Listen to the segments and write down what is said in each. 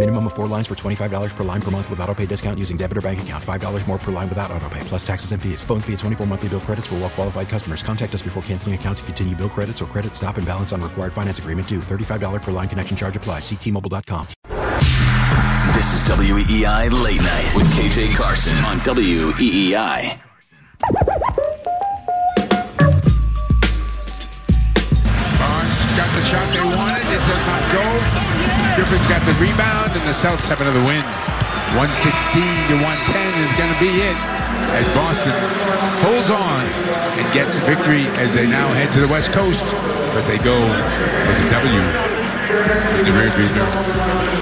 Minimum of four lines for $25 per line per month with auto pay discount using debit or bank account. $5 more per line without auto pay, plus taxes and fees. Phone fee at 24 monthly bill credits for well qualified customers. Contact us before canceling account to continue bill credits or credit stop and balance on required finance agreement due. $35 per line connection charge applies. Ctmobile.com. This is WEEI Late Night with KJ Carson on E WEEI. Barnes got the shot they wanted. It does not go. Griffin's got the rebound, and the Celtics have another win. 116 to 110 is going to be it as Boston holds on and gets the victory as they now head to the West Coast. But they go with a W in the rearview mirror.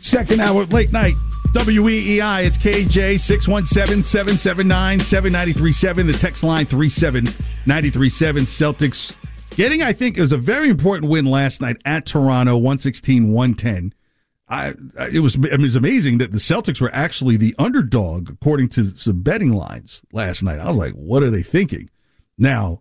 Second hour late night. WEEI, it's KJ 617 779 7937. The text line 37937. Celtics getting, I think, was a very important win last night at Toronto 116 110. I, it was it was amazing that the Celtics were actually the underdog according to some betting lines last night. I was like, what are they thinking? Now,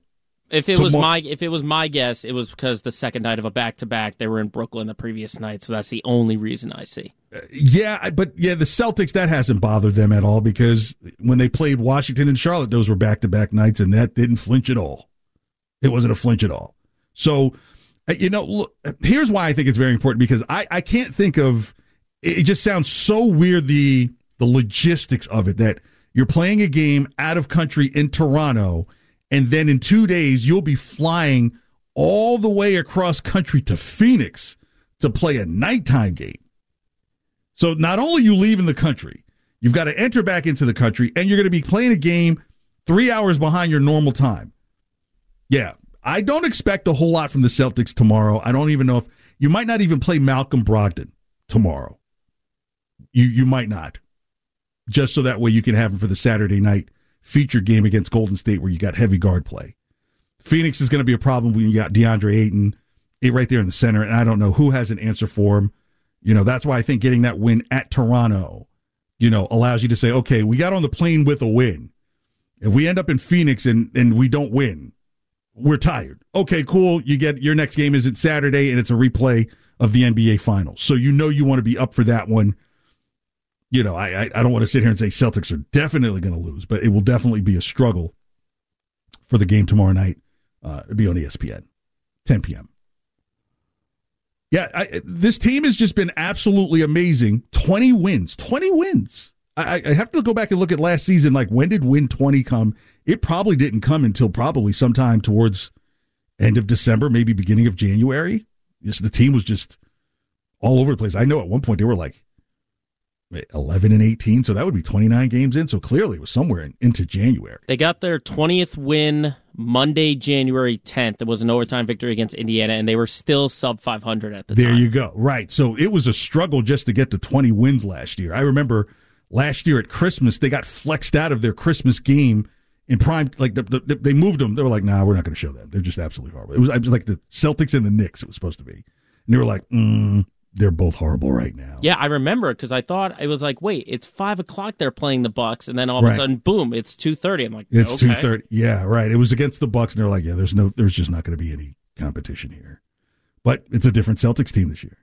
If it was my if it was my guess, it was because the second night of a back to back, they were in Brooklyn the previous night, so that's the only reason I see. Uh, yeah, but yeah, the Celtics that hasn't bothered them at all because when they played Washington and Charlotte, those were back to back nights, and that didn't flinch at all. It wasn't a flinch at all. So, uh, you know, look, here's why I think it's very important because I I can't think of it. Just sounds so weird the the logistics of it that you're playing a game out of country in Toronto, and then in two days you'll be flying all the way across country to Phoenix to play a nighttime game. So not only you leaving the country, you've got to enter back into the country, and you're going to be playing a game three hours behind your normal time. Yeah, I don't expect a whole lot from the Celtics tomorrow. I don't even know if you might not even play Malcolm Brogdon tomorrow. You you might not, just so that way you can have him for the Saturday night feature game against Golden State, where you got heavy guard play. Phoenix is going to be a problem when you got DeAndre Ayton eh, right there in the center, and I don't know who has an answer for him. You know, that's why I think getting that win at Toronto, you know, allows you to say, okay, we got on the plane with a win. If we end up in Phoenix and, and we don't win, we're tired. Okay, cool. You get your next game isn't Saturday and it's a replay of the NBA finals. So you know you want to be up for that one. You know, I I, I don't want to sit here and say Celtics are definitely going to lose, but it will definitely be a struggle for the game tomorrow night. Uh, it'll be on ESPN, 10 p.m. Yeah, I, this team has just been absolutely amazing. 20 wins. 20 wins. I, I have to go back and look at last season. Like, when did win 20 come? It probably didn't come until probably sometime towards end of December, maybe beginning of January. Just the team was just all over the place. I know at one point they were like 11 and 18, so that would be 29 games in. So clearly it was somewhere in, into January. They got their 20th win Monday, January 10th. It was an overtime victory against Indiana, and they were still sub 500 at the There time. There you go. Right. So it was a struggle just to get to 20 wins last year. I remember last year at Christmas, they got flexed out of their Christmas game in prime. Like the, the, they moved them. They were like, nah, we're not going to show them. They're just absolutely horrible. It was, it was like the Celtics and the Knicks, it was supposed to be. And they were like, mm, they're both horrible right now. Yeah, I remember because I thought it was like, wait, it's five o'clock. They're playing the Bucks, and then all of Right. a sudden, boom, it's two thirty. I'm like, It's okay. two thirty. Yeah, right. It was against the Bucks, and they're like, yeah, there's no, there's just not going to be any competition here. But it's a different Celtics team this year,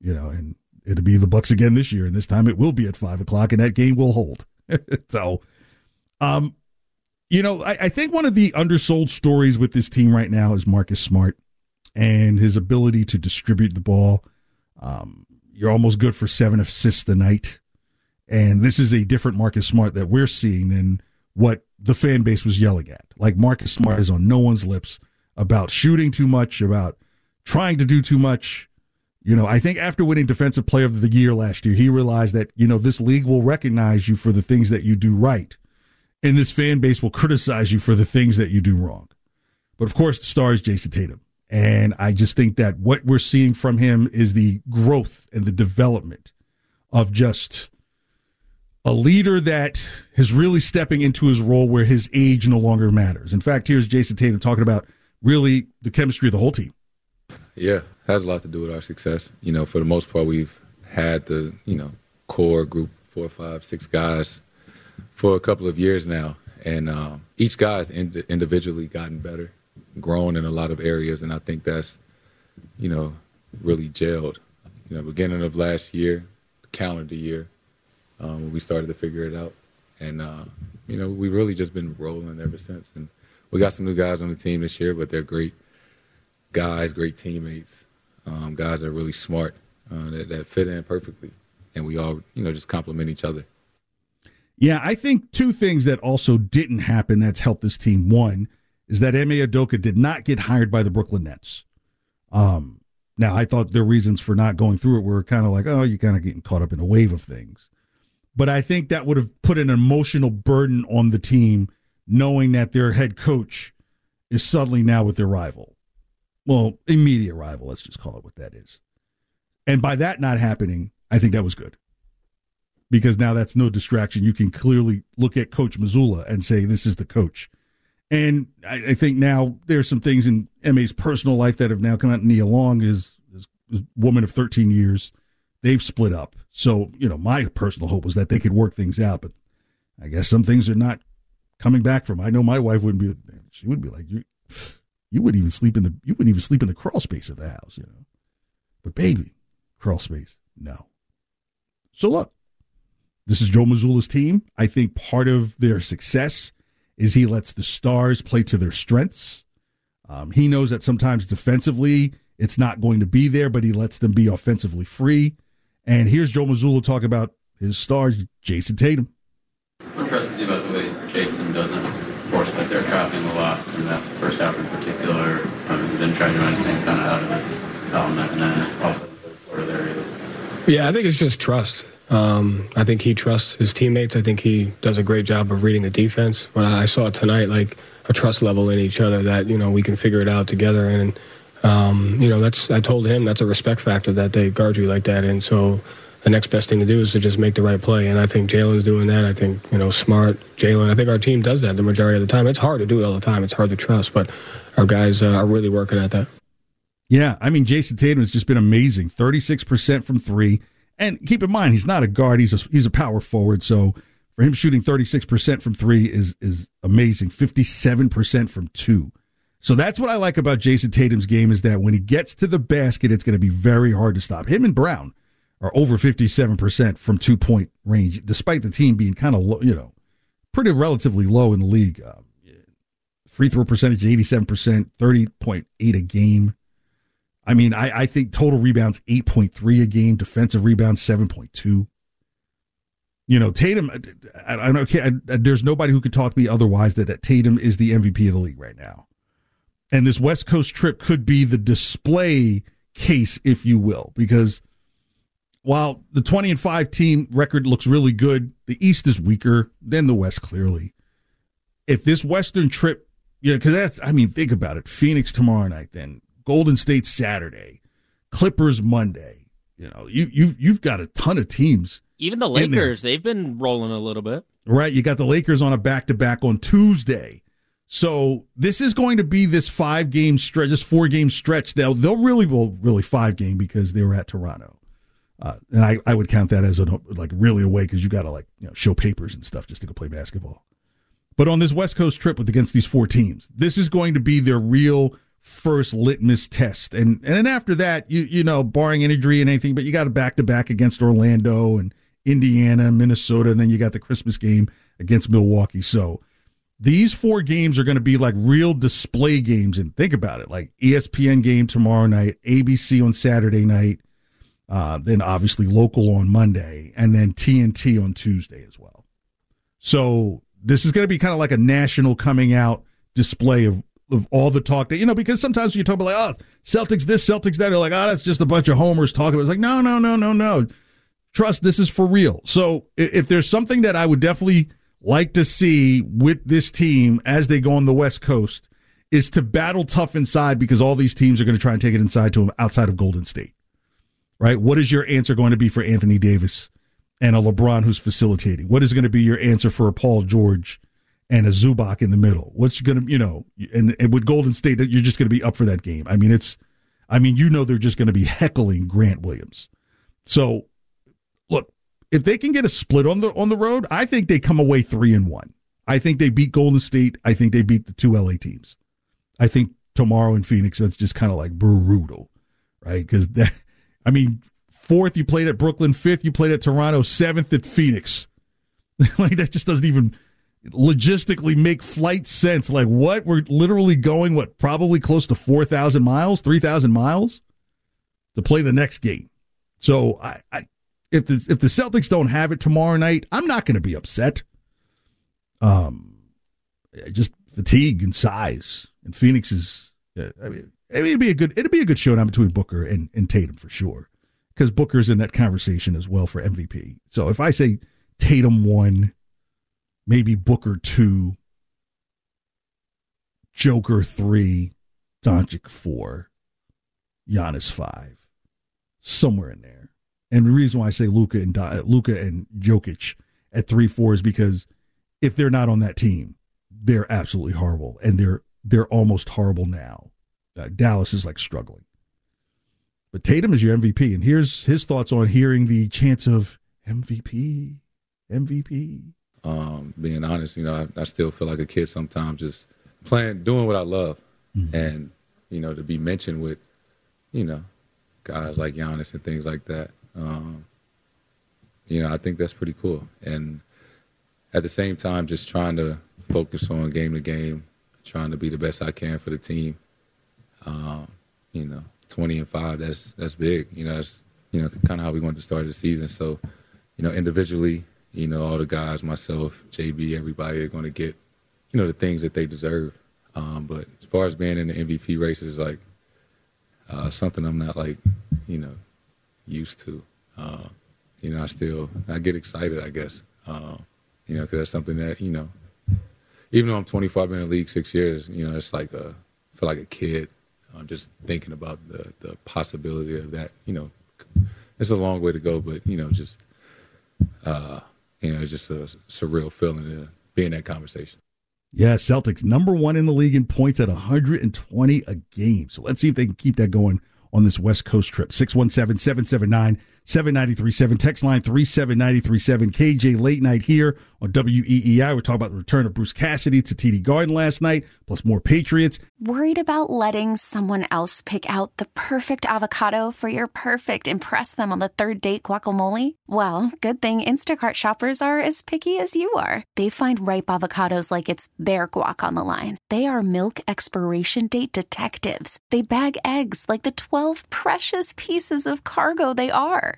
you know, and it'll be the Bucks again this year, and this time it will be at five o'clock, and that game will hold. so, um, you know, I, I think one of the undersold stories with this team right now is Marcus Smart and his ability to distribute the ball. Um, you're almost good for seven assists a night. And this is a different Marcus Smart that we're seeing than what the fan base was yelling at. Like Marcus Smart is on no one's lips about shooting too much, about trying to do too much. You know, I think after winning Defensive Player of the Year last year, he realized that, you know, this league will recognize you for the things that you do right. And this fan base will criticize you for the things that you do wrong. But of course, the star is Jayson Tatum. And I just think that what we're seeing from him is the growth and the development of just a leader that is really stepping into his role where his age no longer matters. In fact, here's Jayson Tatum talking about really the chemistry of the whole team. Yeah, has a lot to do with our success. You know, for the most part, we've had the you know core group, four, five, six guys, for a couple of years now, and um, each guy's ind- individually gotten better, grown in a lot of areas, and I think that's you know really gelled. You know, beginning of last year, calendar year, um, we started to figure it out, and uh, you know we've really just been rolling ever since. And we got some new guys on the team this year, but they're great guys, great teammates, um, guys that are really smart, uh, that, that fit in perfectly, and we all, you know, just complement each other. Yeah, I think two things that also didn't happen that's helped this team. One is that Ime Udoka did not get hired by the Brooklyn Nets. Um, now, I thought their reasons for not going through it were kind of like, oh, you're kind of getting caught up in a wave of things. But I think that would have put an emotional burden on the team knowing that their head coach is suddenly now with their rival well, immediate rival. Let's just call it what that is. And by that not happening, I think that was good because now that's no distraction. You can clearly look at Coach Mazzulla and say, this is the coach. And I, I think now there's some things in Ime's personal life that have now come out. Nia Long is, is woman of 13 years. They've split up. So, you know, my personal hope was that they could work things out, but I guess some things are not coming back from. I know my wife wouldn't be, she would be like, you you wouldn't even sleep in the you wouldn't even sleep in the crawl space of the house, you know. But baby, crawl space, no. So look, this is Joe Mazzulla's team. I think part of their success is he lets the stars play to their strengths. Um, he knows that sometimes defensively it's not going to be there, but he lets them be offensively free. And here's Joe Mazzulla talk about his stars, Jayson Tatum. What impresses you about the way Jayson doesn't force that they're trapping a lot in that first half in particular. Um, he didn't try to do anything kind of out of his element, and then also the there he was. Yeah, I think it's just trust. Um, I think he trusts his teammates. I think he does a great job of reading the defense. What I saw tonight, like a trust level in each other that you know we can figure it out together. And um, you know that's I told him that's a respect factor that they guard you like that. And so the next best thing to do is to just make the right play. And I think Jalen's doing that. I think, you know, Smart, Jalen, I think our team does that the majority of the time. It's hard to do it all the time. It's hard to trust, but our guys uh, are really working at that. Yeah, I mean, Jayson Tatum has just been amazing. 36% from three. And keep in mind, he's not a guard, he's a, he's a power forward. So for him shooting 36% from three is, is amazing. 57% from two. So that's what I like about Jayson Tatum's game is that when he gets to the basket, it's going to be very hard to stop. Him and Brown are over 57% from two point range, despite the team being kind of low, you know, pretty relatively low in the league. Uh, free throw percentage 87%, 30.8 a game. I mean, I, I think total rebounds 8.3 a game, defensive rebounds 7.2. You know, Tatum, I, I don't care. There's nobody who could talk to me otherwise that, that Tatum is the MVP of the league right now. And this West Coast trip could be the display case, if you will, because while the 20 and 5 team record looks really good, the East is weaker than the West, clearly. If this Western trip, you know, because that's, I mean, think about it Phoenix tomorrow night, then Golden State Saturday, Clippers Monday. You know, you, you, you've got a ton of teams. Even the Lakers, they've been rolling a little bit. Right. You got the Lakers on a back to back on Tuesday. So this is going to be this five game stretch, this four game stretch. They'll they'll really well really five game because they were at Toronto. Uh, and I, I would count that as a, like really away because you got to like you know show papers and stuff just to go play basketball. But on this West Coast trip with against these four teams, this is going to be their real first litmus test. And and then after that, you you know, barring injury and anything, but you got a back to back against Orlando and Indiana, Minnesota, and then you got the Christmas game against Milwaukee. So these four games are going to be like real display games. And think about it, like ESPN game tomorrow night, ABC on Saturday night, uh, then obviously local on Monday, and then TNT on Tuesday as well. So this is going to be kind of like a national coming out display of all the talk that you know because sometimes you talk about like oh Celtics this Celtics that they're like oh that's just a bunch of homers talking about it's like no no no no no. Trust this is for real. So if there's something that I would definitely like to see with this team as they go on the West Coast is to battle tough inside because all these teams are going to try and take it inside to them outside of Golden State right? What is your answer going to be for Anthony Davis and a LeBron who's facilitating? What is going to be your answer for a Paul George and a Zubac in the middle. What's going to, you know, and, and with Golden State, you're just going to be up for that game. I mean, it's, I mean, you know, they're just going to be heckling Grant Williams. So, look, if they can get a split on the on the road, I think they come away three and one. I think they beat Golden State. I think they beat the two LA teams. I think tomorrow in Phoenix, that's just kind of like brutal, right? Because that, I mean, fourth you played at Brooklyn, fifth you played at Toronto, seventh at Phoenix. like that just doesn't even logistically make flight sense. Like what? We're literally going what probably close to four thousand miles, three thousand miles to play the next game. So I, I if the if the Celtics don't have it tomorrow night, I'm not going to be upset. Um, just fatigue and size, and Phoenix is. Uh, I mean, it'd be a good it'd be a good showdown between Booker and, and Tatum for sure, because Booker's in that conversation as well for MVP. So if I say Tatum one, maybe Booker two, Joker three, Doncic four, Giannis five, somewhere in there. And the reason why I say Luka and Luka and Jokic at three four is because if they're not on that team, they're absolutely horrible, and they're they're almost horrible now. Uh, Dallas is like struggling, but Tatum is your MVP, and here's his thoughts on hearing the chance of MVP, MVP. Um, being honest, you know, I, I, still feel like a kid sometimes, just playing, doing what I love, mm-hmm. and you know, to be mentioned with, you know, guys like Giannis and things like that. Um, you know, I think that's pretty cool. And at the same time, just trying to focus on game to game, trying to be the best I can for the team. Um, you know, 20 and five, that's that's big. You know, that's you know kind of how we want to start the season. So, you know, individually, you know, all the guys, myself, JB, everybody are going to get, you know, the things that they deserve. Um, but as far as being in the MVP races, like uh, something I'm not like, you know, used to. Uh, you know, I still I get excited, I guess. Uh, you know, because that's something that you know, even though I'm 25 in the league, six years, you know, it's like feel like a kid. I'm just thinking about the the possibility of that. You know, it's a long way to go, but you know, just uh, you know, it's just a surreal feeling to be in that conversation. Yeah, Celtics number one in the league in points at 120 a game. So let's see if they can keep that going on this West Coast trip. 617 779 7937. Text line 37937. KJ late night here on WEEI. We're talking about the return of Bruce Cassidy to TD Garden last night, plus more Patriots. Worried about letting someone else pick out the perfect avocado for your perfect impress them on the third date guacamole? Well, good thing Instacart shoppers are as picky as you are. They find ripe avocados like it's their guac on the line. They are milk expiration date detectives. They bag eggs like the 12 precious pieces of cargo they are.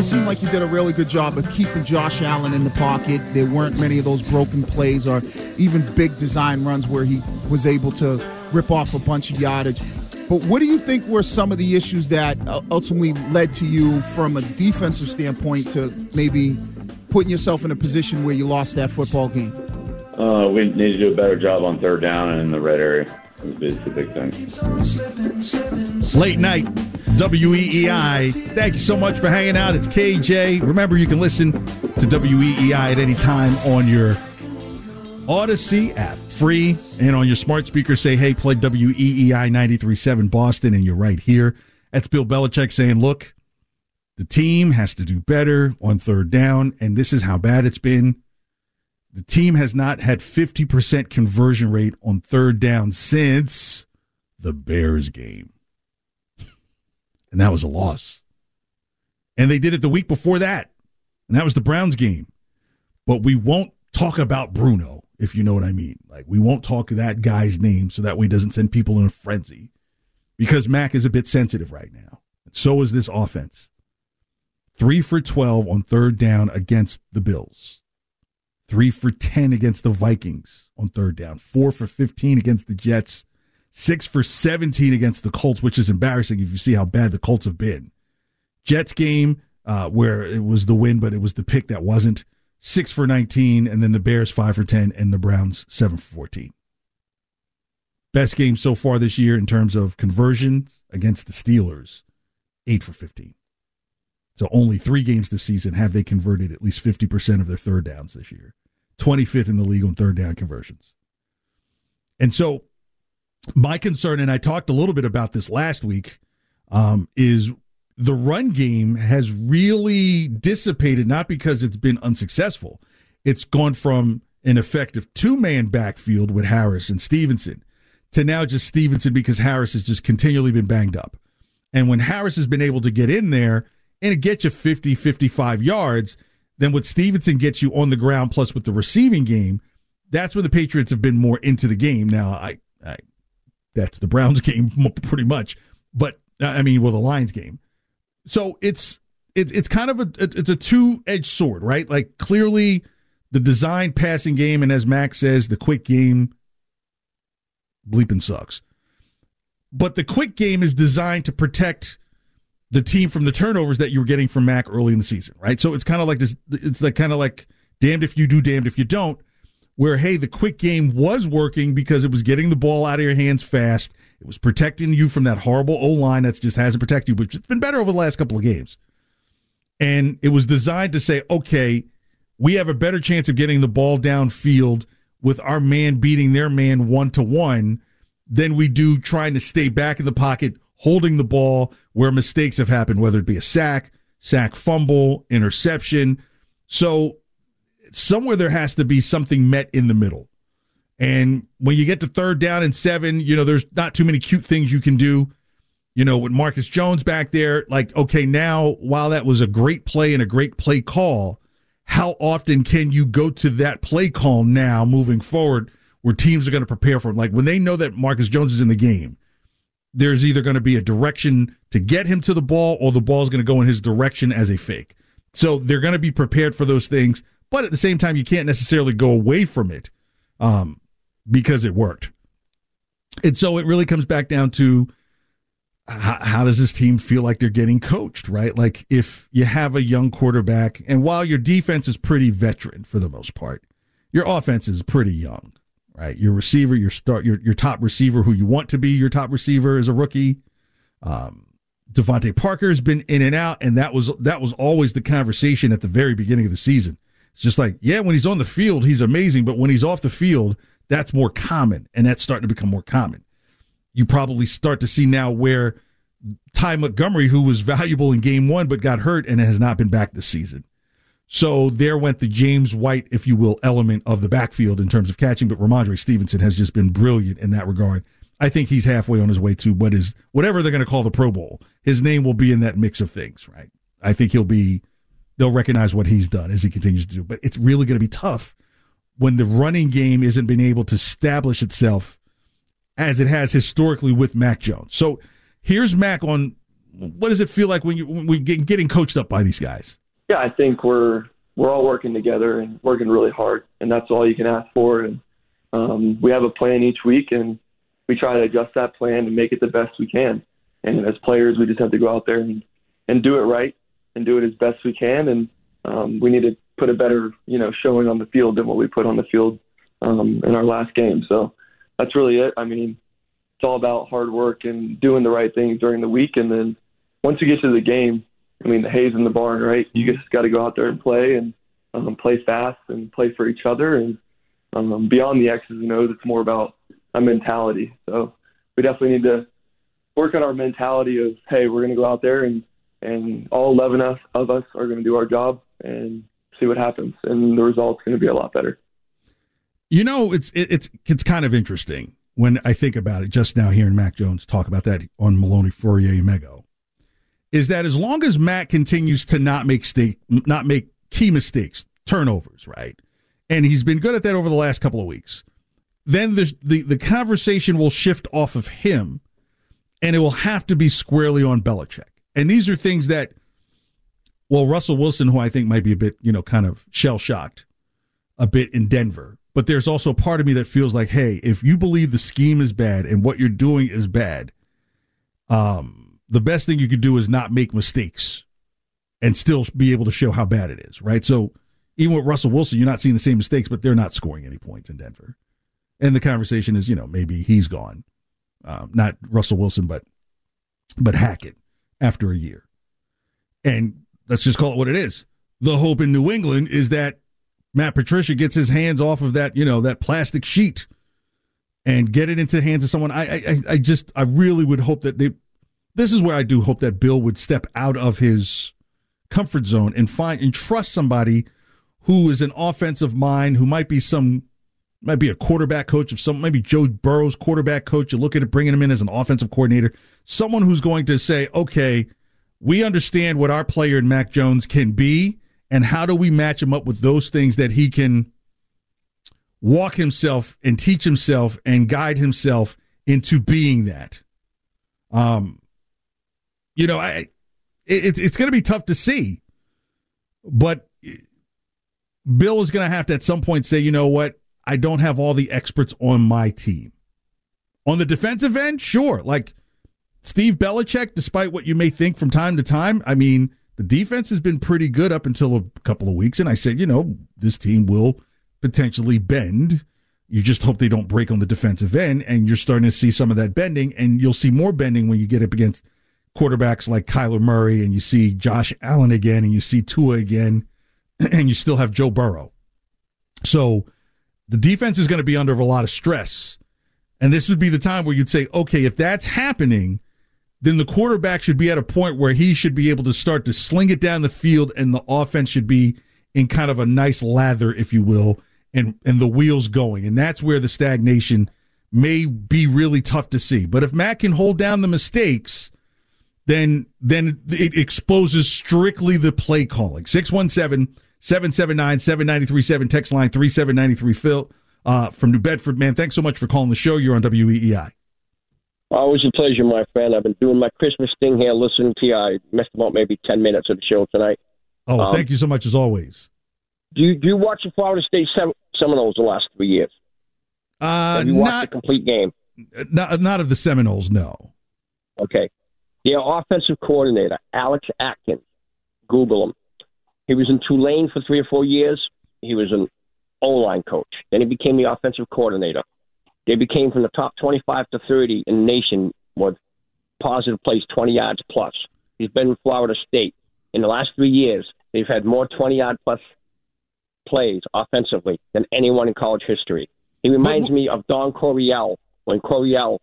Guys seemed like you did a really good job of keeping Josh Allen in the pocket. There weren't many of those broken plays or even big design runs where he was able to rip off a bunch of yardage. But what do you think were some of the issues that uh, ultimately led to you, from a defensive standpoint, to maybe putting yourself in a position where you lost that football game? Uh, we need to do a better job on third down and in the red area. It's a big thing. Late night, WEEI. Thank you so much for hanging out. It's KJ. Remember, you can listen to WEEI at any time on your Audacy app, free, and on your smart speaker, say, hey, play WEEI 93.7 Boston, and you're right here. That's Bill Belichick saying, look, the team has to do better on third down, and this is how bad it's been. The team has not had 50% conversion rate on third down since the Bears game. And that was a loss. And they did it the week before that. And that was the Browns game. But we won't talk about Bruno, if you know what I mean. Like, we won't talk that guy's name so that way doesn't send people in a frenzy because Mac is a bit sensitive right now. So is this offense. Three for 12 on third down against the Bills. Three for 10 against the Vikings on third down. Four for 15 against the Jets. Six for 17 against the Colts, which is embarrassing if you see how bad the Colts have been. Jets game, uh, where it was the win, but it was the pick that wasn't. Six for 19, and then the Bears five for 10, and the Browns seven for 14. Best game so far this year in terms of conversions against the Steelers, eight for 15. So only three games this season have they converted at least 50% of their third downs this year. 25th in the league on third down conversions. And so my concern, and I talked a little bit about this last week, um, is the run game has really dissipated, not because it's been unsuccessful. It's gone from an effective two man backfield with Harris and Stevenson to now just Stevenson because Harris has just continually been banged up. And when Harris has been able to get in there and it gets you 50, 55 yards, then what Stevenson gets you on the ground plus with the receiving game, that's when the Patriots have been more into the game. Now, I, I that's the Browns game pretty much, but I mean, well, the Lions game. So it's it's it's kind of a it's a two edged sword, right? Like clearly, the design passing game, and as Mac says, the quick game bleeping sucks. But the quick game is designed to protect the team from the turnovers that you were getting from Mac early in the season, right? So it's kind of like this. It's like kind of like damned if you do, damned if you don't. Where hey, the quick game was working because it was getting the ball out of your hands fast. It was protecting you from that horrible O line that just hasn't protected you, but it's been better over the last couple of games. And it was designed to say, okay, we have a better chance of getting the ball downfield with our man beating their man one to one than we do trying to stay back in the pocket, holding the ball where mistakes have happened, whether it be a sack, sack fumble, interception. So somewhere there has to be something met in the middle. And when you get to third down and seven, you know, there's not too many cute things you can do. You know, with Marcus Jones back there, like, okay, now, while that was a great play and a great play call, how often can you go to that play call now moving forward where teams are going to prepare for it? Like when they know that Marcus Jones is in the game, there's either going to be a direction to get him to the ball or the ball is going to go in his direction as a fake. So they're going to be prepared for those things. But at the same time, you can't necessarily go away from it um, because it worked. And so it really comes back down to how, how, does this team feel like they're getting coached, right? Like if you have a young quarterback, and while your defense is pretty veteran for the most part, your offense is pretty young right? Your receiver, your start, your your top receiver, who you want to be your top receiver, is a rookie. Um, DeVante Parker's been in and out, and that was that was always the conversation at the very beginning of the season. It's just like, yeah, when he's on the field, he's amazing, but when he's off the field, that's more common, and that's starting to become more common. You probably start to see now where Ty Montgomery, who was valuable in game one but got hurt and has not been back this season. So there went the James White, if you will, element of the backfield in terms of catching. But Rhamondre Stevenson has just been brilliant in that regard. I think he's halfway on his way to what is whatever they're going to call the Pro Bowl. His name will be in that mix of things, right? I think he'll be. They'll recognize what he's done as he continues to do. But it's really going to be tough when the running game isn't being able to establish itself as it has historically with Mac Jones. So here's Mac on what does it feel like when you when we get getting coached up by these guys? Yeah, I think we're we're all working together and working really hard, and that's all you can ask for. And um, we have a plan each week, and we try to adjust that plan and make it the best we can. And as players, we just have to go out there and and do it right and do it as best we can. And um, we need to put a better, you know, showing on the field than what we put on the field um, in our last game. So that's really it. I mean, it's all about hard work and doing the right things during the week. And then once you get to the game, I mean, the hay's in the barn, right? You just got to go out there and play and um, play fast and play for each other. And um, beyond the X's and O's, it's more about a mentality. So we definitely need to work on our mentality of, hey, we're going to go out there and and all 11 of, of us are going to do our job and see what happens, and the result's going to be a lot better. You know, it's it's it's kind of interesting when I think about it. Just now, hearing Mac Jones talk about that on Merloni Fauria Mego, is that as long as Matt continues to not make stake, not make key mistakes, turnovers, right, and he's been good at that over the last couple of weeks, then the the the conversation will shift off of him, and it will have to be squarely on Belichick. And these are things that, well, Russell Wilson, who I think might be a bit, you know, kind of shell shocked a bit in Denver. But there's also part of me that feels like, hey, if you believe the scheme is bad and what you're doing is bad, um, the best thing you could do is not make mistakes and still be able to show how bad it is, right? So even with Russell Wilson, you're not seeing the same mistakes, but they're not scoring any points in Denver. And the conversation is, you know, maybe he's gone, um, not Russell Wilson, but but Hackett after a year. And let's just call it what it is. The hope in New England is that Matt Patricia gets his hands off of that, you know, that plastic sheet and get it into the hands of someone. I, I, I just, I really would hope that they. This is where I do hope that Bill would step out of his comfort zone and find and trust somebody who is an offensive mind, who might be some, might be a quarterback coach of some, maybe Joe Burrow's quarterback coach. You look at it, bringing him in as an offensive coordinator, someone who's going to say, okay, we understand what our player in Mac Jones can be, and how do we match him up with those things that he can walk himself and teach himself and guide himself into being that. Um, you know, I it, it's going to be tough to see, but Bill is going to have to at some point say, you know what, I don't have all the experts on my team. On the defensive end, sure, like Steve Belichick, despite what you may think from time to time, I mean, the defense has been pretty good up until a couple of weeks. And I said, you know, this team will potentially bend. You just hope they don't break on the defensive end. And you're starting to see some of that bending. And you'll see more bending when you get up against quarterbacks like Kyler Murray and you see Josh Allen again and you see Tua again and you still have Joe Burrow. So the defense is going to be under a lot of stress. And this would be the time where you'd say, okay, if that's happening, then the quarterback should be at a point where he should be able to start to sling it down the field and the offense should be in kind of a nice lather, if you will, and, and the wheels going. And that's where the stagnation may be really tough to see. But if Matt can hold down the mistakes, then then it exposes strictly the play calling. 617 779 7937, text line 3793 Phil uh, from New Bedford. Man, thanks so much for calling the show. You're on WEEI. Always a pleasure, my friend. I've been doing my Christmas thing here, listening to you. I missed about maybe ten minutes of the show tonight. Oh, um, thank you so much as always. Do you, do you watch the Florida State Sem- Seminoles the last three years? Uh, Have you watched not, the complete game? Not, not of the Seminoles, no. Okay. Their offensive coordinator, Alex Atkins, Google him. He was in Tulane for three or four years. He was an O line coach. Then he became the offensive coordinator. They became from the top 25 to 30 in the nation with positive plays 20 yards plus. He's been in Florida State. In the last three years, they've had more 20 yard plus plays offensively than anyone in college history. He reminds me of Don Coryell when Coryell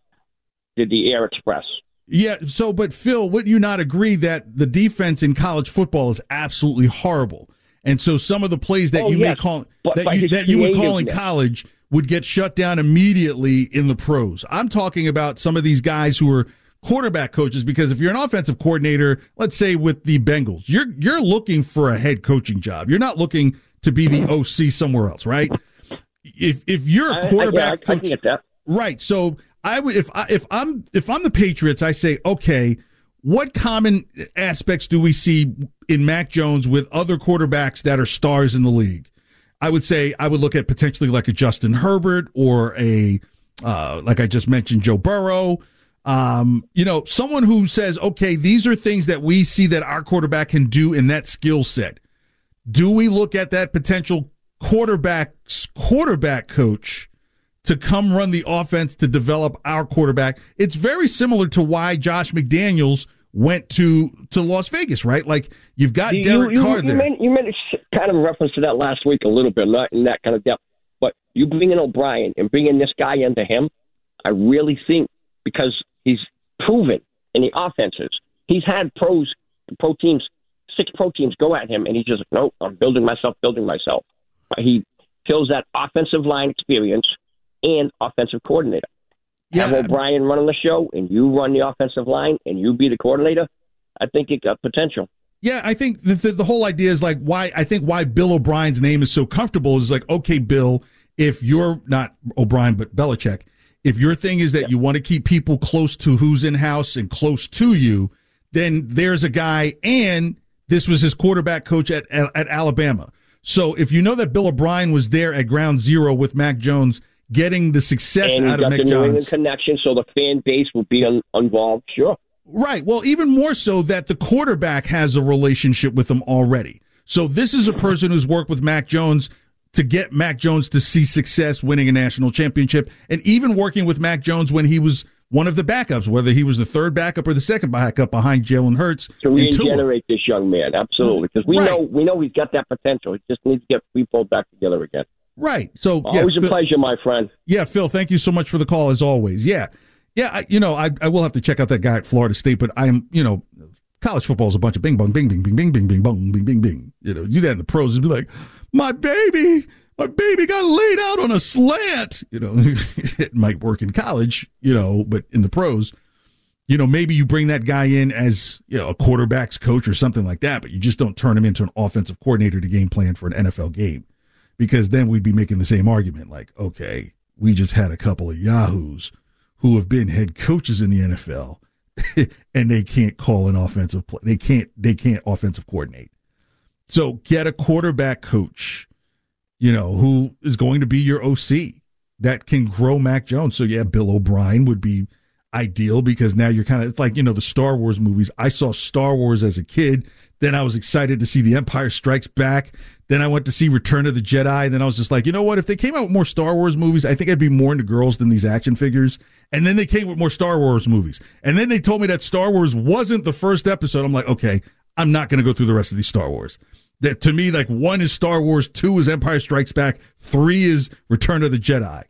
did the Air Express. Yeah, so but Phil, would you not agree that the defense in college football is absolutely horrible? And so some of the plays that oh, you yes, may call that you, that you would call in college would get shut down immediately in the pros. I'm talking about some of these guys who are quarterback coaches because if you're an offensive coordinator, let's say with the Bengals, you're you're looking for a head coaching job. You're not looking to be the OC somewhere else, right? If if you're a quarterback I, I, I, coach, right? So I would if I if I'm if I'm the Patriots, I say okay. What common aspects do we see in Mac Jones with other quarterbacks that are stars in the league? I would say I would look at potentially like a Justin Herbert or a uh, like I just mentioned Joe Burrow. Um, you know, someone who says, okay, these are things that we see that our quarterback can do in that skill set. Do we look at that potential quarterback's quarterback coach to come run the offense to develop our quarterback. It's very similar to why Josh McDaniels went to to Las Vegas, right? Like you've got you, Derek you, Carr you there. Made, you made a kind of reference to that last week a little bit, not in that kind of depth. But you bring in O'Brien and bringing this guy into him, I really think because he's proven in the offenses. He's had pros, pro teams, six pro teams go at him, and he's just no, I'm building myself, building myself. He fills that offensive line experience and offensive coordinator. Have O'Brien running the show, and you run the offensive line, and you be the coordinator. I think it got potential. Yeah, I think the, the, the whole idea is like why I think why Bill O'Brien's name is so comfortable is like okay, Bill, if you're not O'Brien but Belichick, if your thing is that you want to keep people close to who's in house and close to you, then there's a guy, and this was his quarterback coach at at Alabama. So if you know that Bill O'Brien was there at ground zero with Mac Jones, getting the success and out of Mac the New Jones, England connection, so the fan base will be un- involved. Sure. Right. Well, even more so that the quarterback has a relationship with him already. So this is a person who's worked with Mac Jones to get Mac Jones to see success winning a national championship and even working with Mac Jones when he was one of the backups, whether he was the third backup or the second backup behind Jalen Hurts. To regenerate this young man, absolutely, because we Right. know we know he's got that potential. He just needs to get people back together again. Right. So yeah, Always a Phil- pleasure, my friend. Yeah, Phil, thank you so much for the call as always. Yeah. Yeah, I, you know, I, I will have to check out that guy at Florida State, but I'm, you know, college football is a bunch of bing bong, bing, bing, bing, bing, bing, bing, bong, bing, bing, bing. You know, do that in the pros and be like, my baby, my baby got laid out on a slant. You know, it might work in college, you know, but in the pros, you know, maybe you bring that guy in as, you know, a quarterback's coach or something like that, but you just don't turn him into an offensive coordinator to game plan for an NFL game because then we'd be making the same argument like, okay, we just had a couple of yahoos who have been head coaches in the NFL and they can't call an offensive play. They can't they can't offensive coordinate. So get a quarterback coach, you know, who is going to be your OC that can grow Mac Jones. So yeah, Bill O'Brien would be ideal because now you're kind of it's like, you know, the Star Wars movies. I saw Star Wars as a kid. Then I was excited to see The Empire Strikes Back. Then I went to see Return of the Jedi. And then I was just like, you know what? If they came out with more Star Wars movies, I think I'd be more into girls than these action figures. And then they came with more Star Wars movies. And then they told me that Star Wars wasn't the first episode. I'm like, okay, I'm not going to go through the rest of these Star Wars. That to me, like one is Star Wars, two is Empire Strikes Back, three is Return of the Jedi.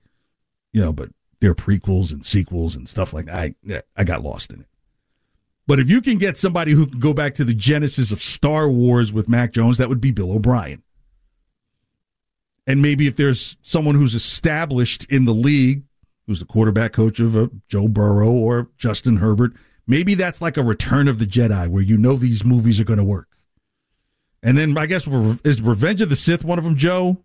You know, but they're prequels and sequels and stuff like that. I, I got lost in it. But if you can get somebody who can go back to the genesis of Star Wars with Mac Jones, that would be Bill O'Brien. And maybe if there's someone who's established in the league, who's the quarterback coach of uh, Joe Burrow or Justin Herbert, maybe that's like a Return of the Jedi where you know these movies are going to work. And then I guess is Revenge of the Sith one of them, Joe?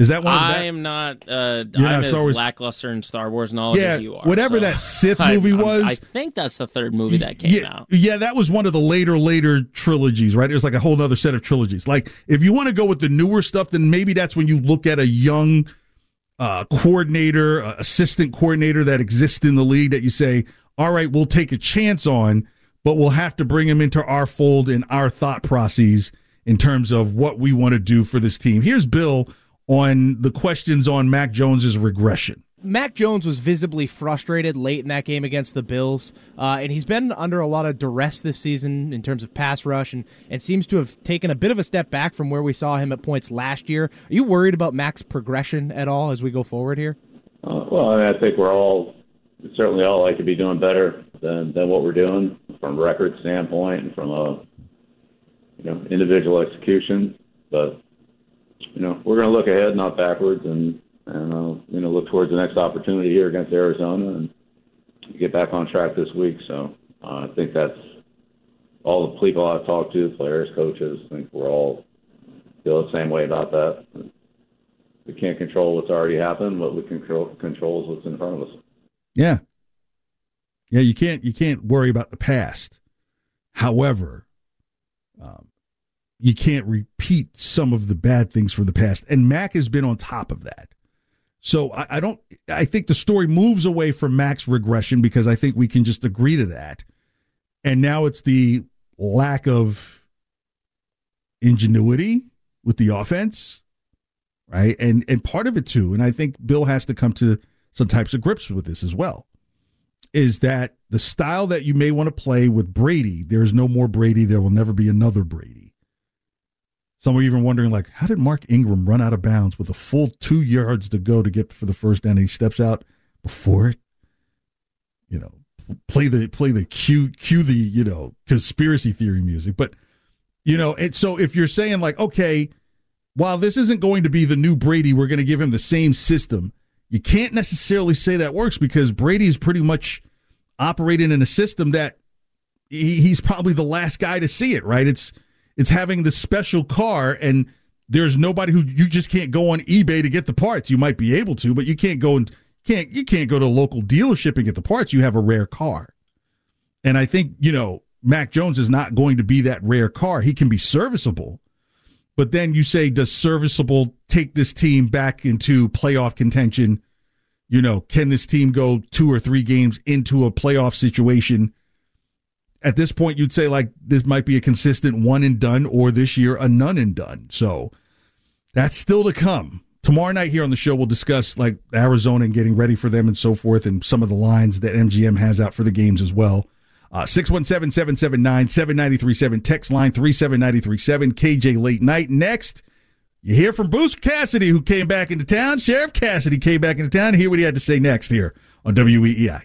Is that one? Of I that? am not. Uh, I'm not as Wars- lackluster in Star Wars knowledge Yeah, as you are. whatever so that Sith movie I'm- was- I think that's the third movie that came yeah, out. Yeah, that was one of the later, later trilogies, right? There's like a whole other set of trilogies. Like, if you want to go with the newer stuff, then maybe that's when you look at a young uh, coordinator, uh, assistant coordinator that exists in the league that you say, all right, we'll take a chance on, but we'll have to bring him into our fold and our thought processes in terms of what we want to do for this team. Here's Bill on the questions on Mac Jones's regression. Mac Jones was visibly frustrated late in that game against the Bills, uh, and he's been under a lot of duress this season in terms of pass rush, and, and seems to have taken a bit of a step back from where we saw him at points last year. Are you worried about Mac's progression at all as we go forward here? Uh, well, I, mean, I think we're all certainly all like to be doing better than than what we're doing from a record standpoint and from a you know individual execution. But you know we're going to look ahead, not backwards, and and uh, you know look towards the next opportunity here against Arizona and get back on track this week. So uh, I think that's all the people I've talked to, players, coaches. I think we're all feel the same way about that. We can't control what's already happened. What we control, control is what's in front of us. Yeah. Yeah, you can't you can't worry about the past. However, um, you can't repeat some of the bad things from the past, and Mac has been on top of that. So I, I don't. I think the story moves away from Mac's regression because I think we can just agree to that, and now it's the lack of ingenuity with the offense, right? And and part of it too, and I think Bill has to come to some types of grips with this as well, is that the style that you may want to play with Brady, there's no more Brady, there will never be another Brady. Some are even wondering, like, how did Mark Ingram run out of bounds with a full two yards to go to get for the first down? And he steps out before it. You know, play the play the cue cue the you know conspiracy theory music, but you know, and so if you're saying like, okay, while this isn't going to be the new Brady, we're going to give him the same system. You can't necessarily say that works because Brady's pretty much operating in a system that he, he's probably the last guy to see it, right? It's it's having the special car and there's nobody who you just can't go on eBay to get the parts. You might be able to, but you can't go and can't you can't go to a local dealership and get the parts. You have a rare car. And I think, you know, Mac Jones is not going to be that rare car. He can be serviceable. But then you say, does serviceable take this team back into playoff contention? You know, can this team go two or three games into a playoff situation? At this point, you'd say, like, this might be a consistent one and done, or this year, a none and done. So that's still to come. Tomorrow night here on the show, we'll discuss like Arizona and getting ready for them and so forth, and some of the lines that MGM has out for the games as well. Uh, 617 779 7937. Text line 37937. KJ Late Night. Next, you hear from Bruce Cassidy, who came back into town. Sheriff Cassidy came back into town. Hear what he had to say next here on WEEI.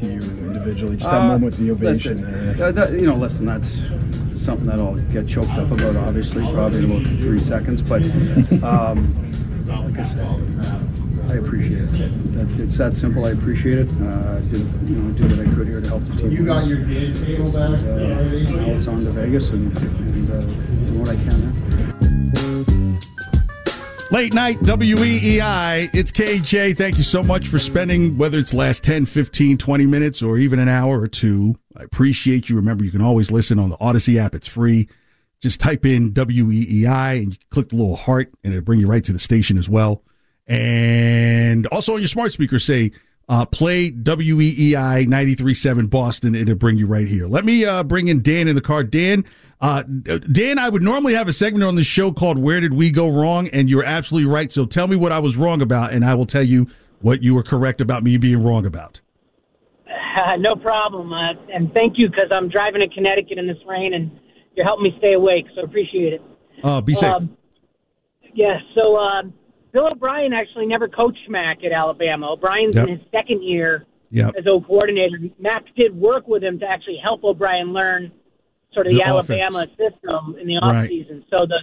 To you individually? Just that Uh, moment with the ovation listen, there. uh, that- you know, listen, that's something that I'll get choked up about, obviously, probably in about three seconds. But um, like I said, I appreciate it. That, it's that simple. I appreciate it. Uh, I did, you know, do what I could here to help the team. You got your game table back Uh, now it's on to Vegas and, and uh, do what I can there. Late night WEEI. It's KJ. Thank you so much for spending, whether it's last 10, 15, 20 minutes, or even an hour or two. I appreciate you. Remember, you can always listen on the Audacy app. It's free. Just type in WEEI and you click the little heart, and it'll bring you right to the station as well. And also on your smart speaker, say, uh, play WEEI 93.7 Boston. It'll bring you right here. Let me uh, bring in Dan in the car. Dan, uh, Dan, I would normally have a segment on the show called Where Did We Go Wrong? And you're absolutely right. So tell me what I was wrong about, and I will tell you what you were correct about me being wrong about. no problem. Uh, and thank you because I'm driving to Connecticut in this rain and you're helping me stay awake. So appreciate it. Uh, be safe. Um, yeah. So uh, Bill O'Brien actually never coached Mac at Alabama. O'Brien's Yep. in his second year Yep. as O coordinator. Mac did work with him to actually help O'Brien learn sort of the, The Alabama system in the off Right. season. So the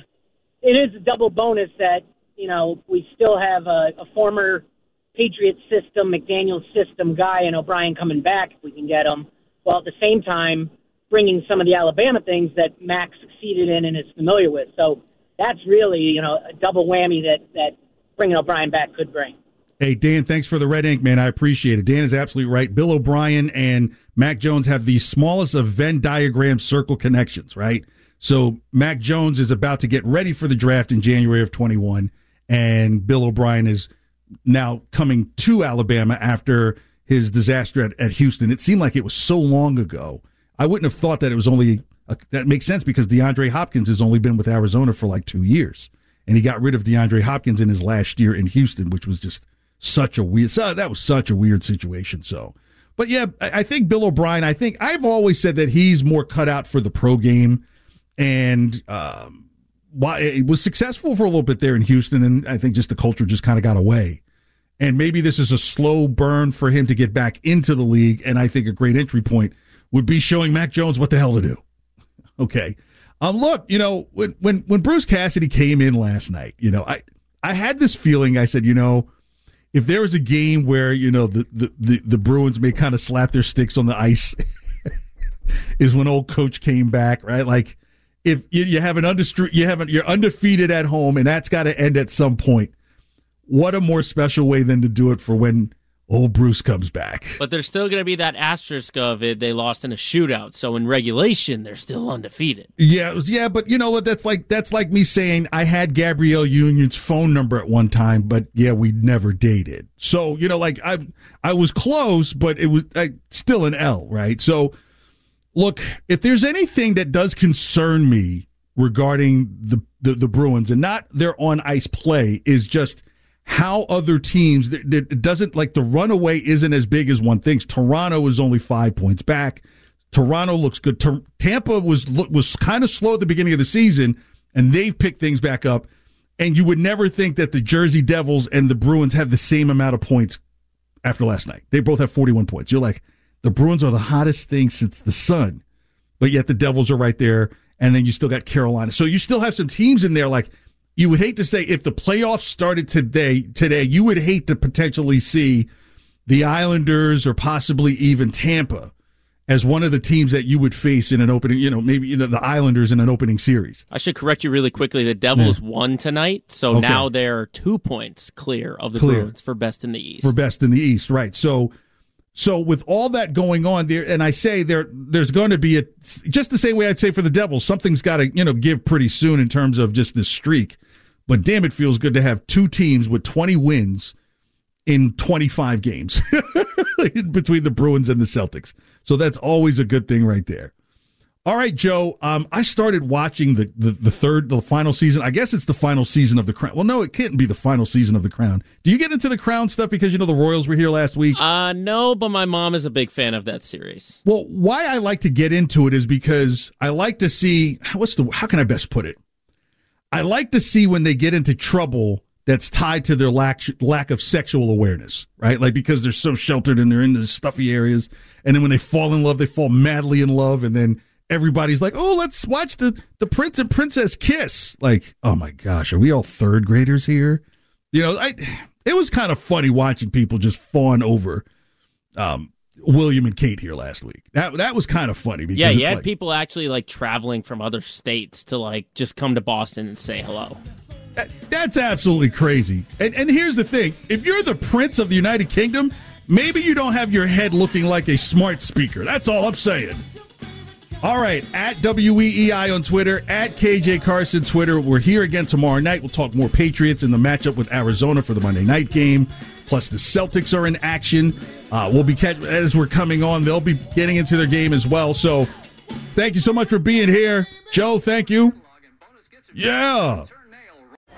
it is a double bonus that you know we still have a, a former Patriot system, McDaniel system guy, and O'Brien coming back if we can get him. While at the same time bringing some of the Alabama things that Mac succeeded in and is familiar with. So that's really you know a double whammy that that bringing O'Brien back could bring. Hey, Dan, thanks for the red ink, man. I appreciate it. Dan is absolutely right. Bill O'Brien and Mac Jones have the smallest of Venn diagram circle connections, right? So Mac Jones is about to get ready for the draft in January of 21, and Bill O'Brien is now coming to Alabama after his disaster at, at Houston. It seemed like it was so long ago. I wouldn't have thought that it was only uh, that makes sense because DeAndre Hopkins has only been with Arizona for like two years, and he got rid of DeAndre Hopkins in his last year in Houston, which was just such a weird. So that was such a weird situation. So but yeah, I think Bill O'Brien. I think I've always said that he's more cut out for the pro game, and um, why it was successful for a little bit there in Houston, and I think just the culture just kind of got away. And maybe this is a slow burn for him to get back into the league. And I think a great entry point would be showing Mac Jones what the hell to do. Okay. Um, look, you know, when when when Bruce Cassidy came in last night, you know, I I had this feeling. I said, you know, if there was a game where you know the the the, the Bruins may kind of slap their sticks on the ice, is when old coach came back, right? Like if you, you have an undestre- you haven't you're undefeated at home, and that's got to end at some point. What a more special way than to do it for when old Bruce comes back. But there's still going to be that asterisk of it. They lost in a shootout, so in regulation they're still undefeated. Yeah, was, yeah, but you know what? That's like that's like me saying I had Gabrielle Union's phone number at one time, but yeah, we never dated. So you know, like I I was close, but it was I, still an L, right? So look, if there's anything that does concern me regarding the the, the Bruins and not their on ice play is just how other teams it doesn't like the runaway isn't as big as one thinks. Toronto is only five points back. Toronto looks good. Tor- Tampa was was kind of slow at the beginning of the season, and they've picked things back up. And you would never think that the Jersey Devils and the Bruins have the same amount of points after last night. They both have 41 points. You're like, the Bruins are the hottest thing since the sun, but yet the Devils are right there. And then you still got Carolina. So you still have some teams in there like you would hate to say if the playoffs started today today you would hate to potentially see the islanders or possibly even tampa as one of the teams that you would face in an opening you know maybe you know the islanders in an opening series I should correct you really quickly. The Devils Yeah. won tonight, so Okay. now they're two points clear of the Clear. Bruins for best in the East. for best in the east right so so with all that going on there and i say there there's going to be a just the same way i'd say for the devils something's got to you know give pretty soon in terms of just this streak. But damn it feels good to have two teams with 20 wins in 25 games between the bruins and the celtics. So that's always a good thing right there all right, Joe. Um, I started watching the, the the third, the final season. I guess it's the final season of the Crown. Well, no, it can't be the final season of the Crown. Do you get into the Crown stuff because you know the Royals were here last week? Uh, no, but my mom is a big fan of that series. Well, why I like to get into it is because I like to see what's the how can I best put it? I like to see when they get into trouble that's tied to their lack lack of sexual awareness, right? Like because they're so sheltered and they're in the stuffy areas, and then when they fall in love, they fall madly in love, and then everybody's like, "Oh, let's watch the the prince and princess kiss." Like, oh my gosh, are we all third graders here? You know, I it was kind of funny watching people just fawn over um, William and Kate here last week. That that was kind of funny because Yeah, you had like- people actually like traveling from other states to like just come to Boston and say hello. That's absolutely crazy. And and here's the thing: if you're the prince of the United Kingdom, maybe you don't have your head looking like a smart speaker. That's all I'm saying. All right, at WEEI on Twitter, at KJ Carson Twitter. We're here again tomorrow night. We'll talk more Patriots in the matchup with Arizona for the Monday night game. Plus, the Celtics are in action. Uh, we'll be catch- as we're coming on. They'll be getting into their game as well. So, thank you so much for being here, Joe. Thank you. Yeah.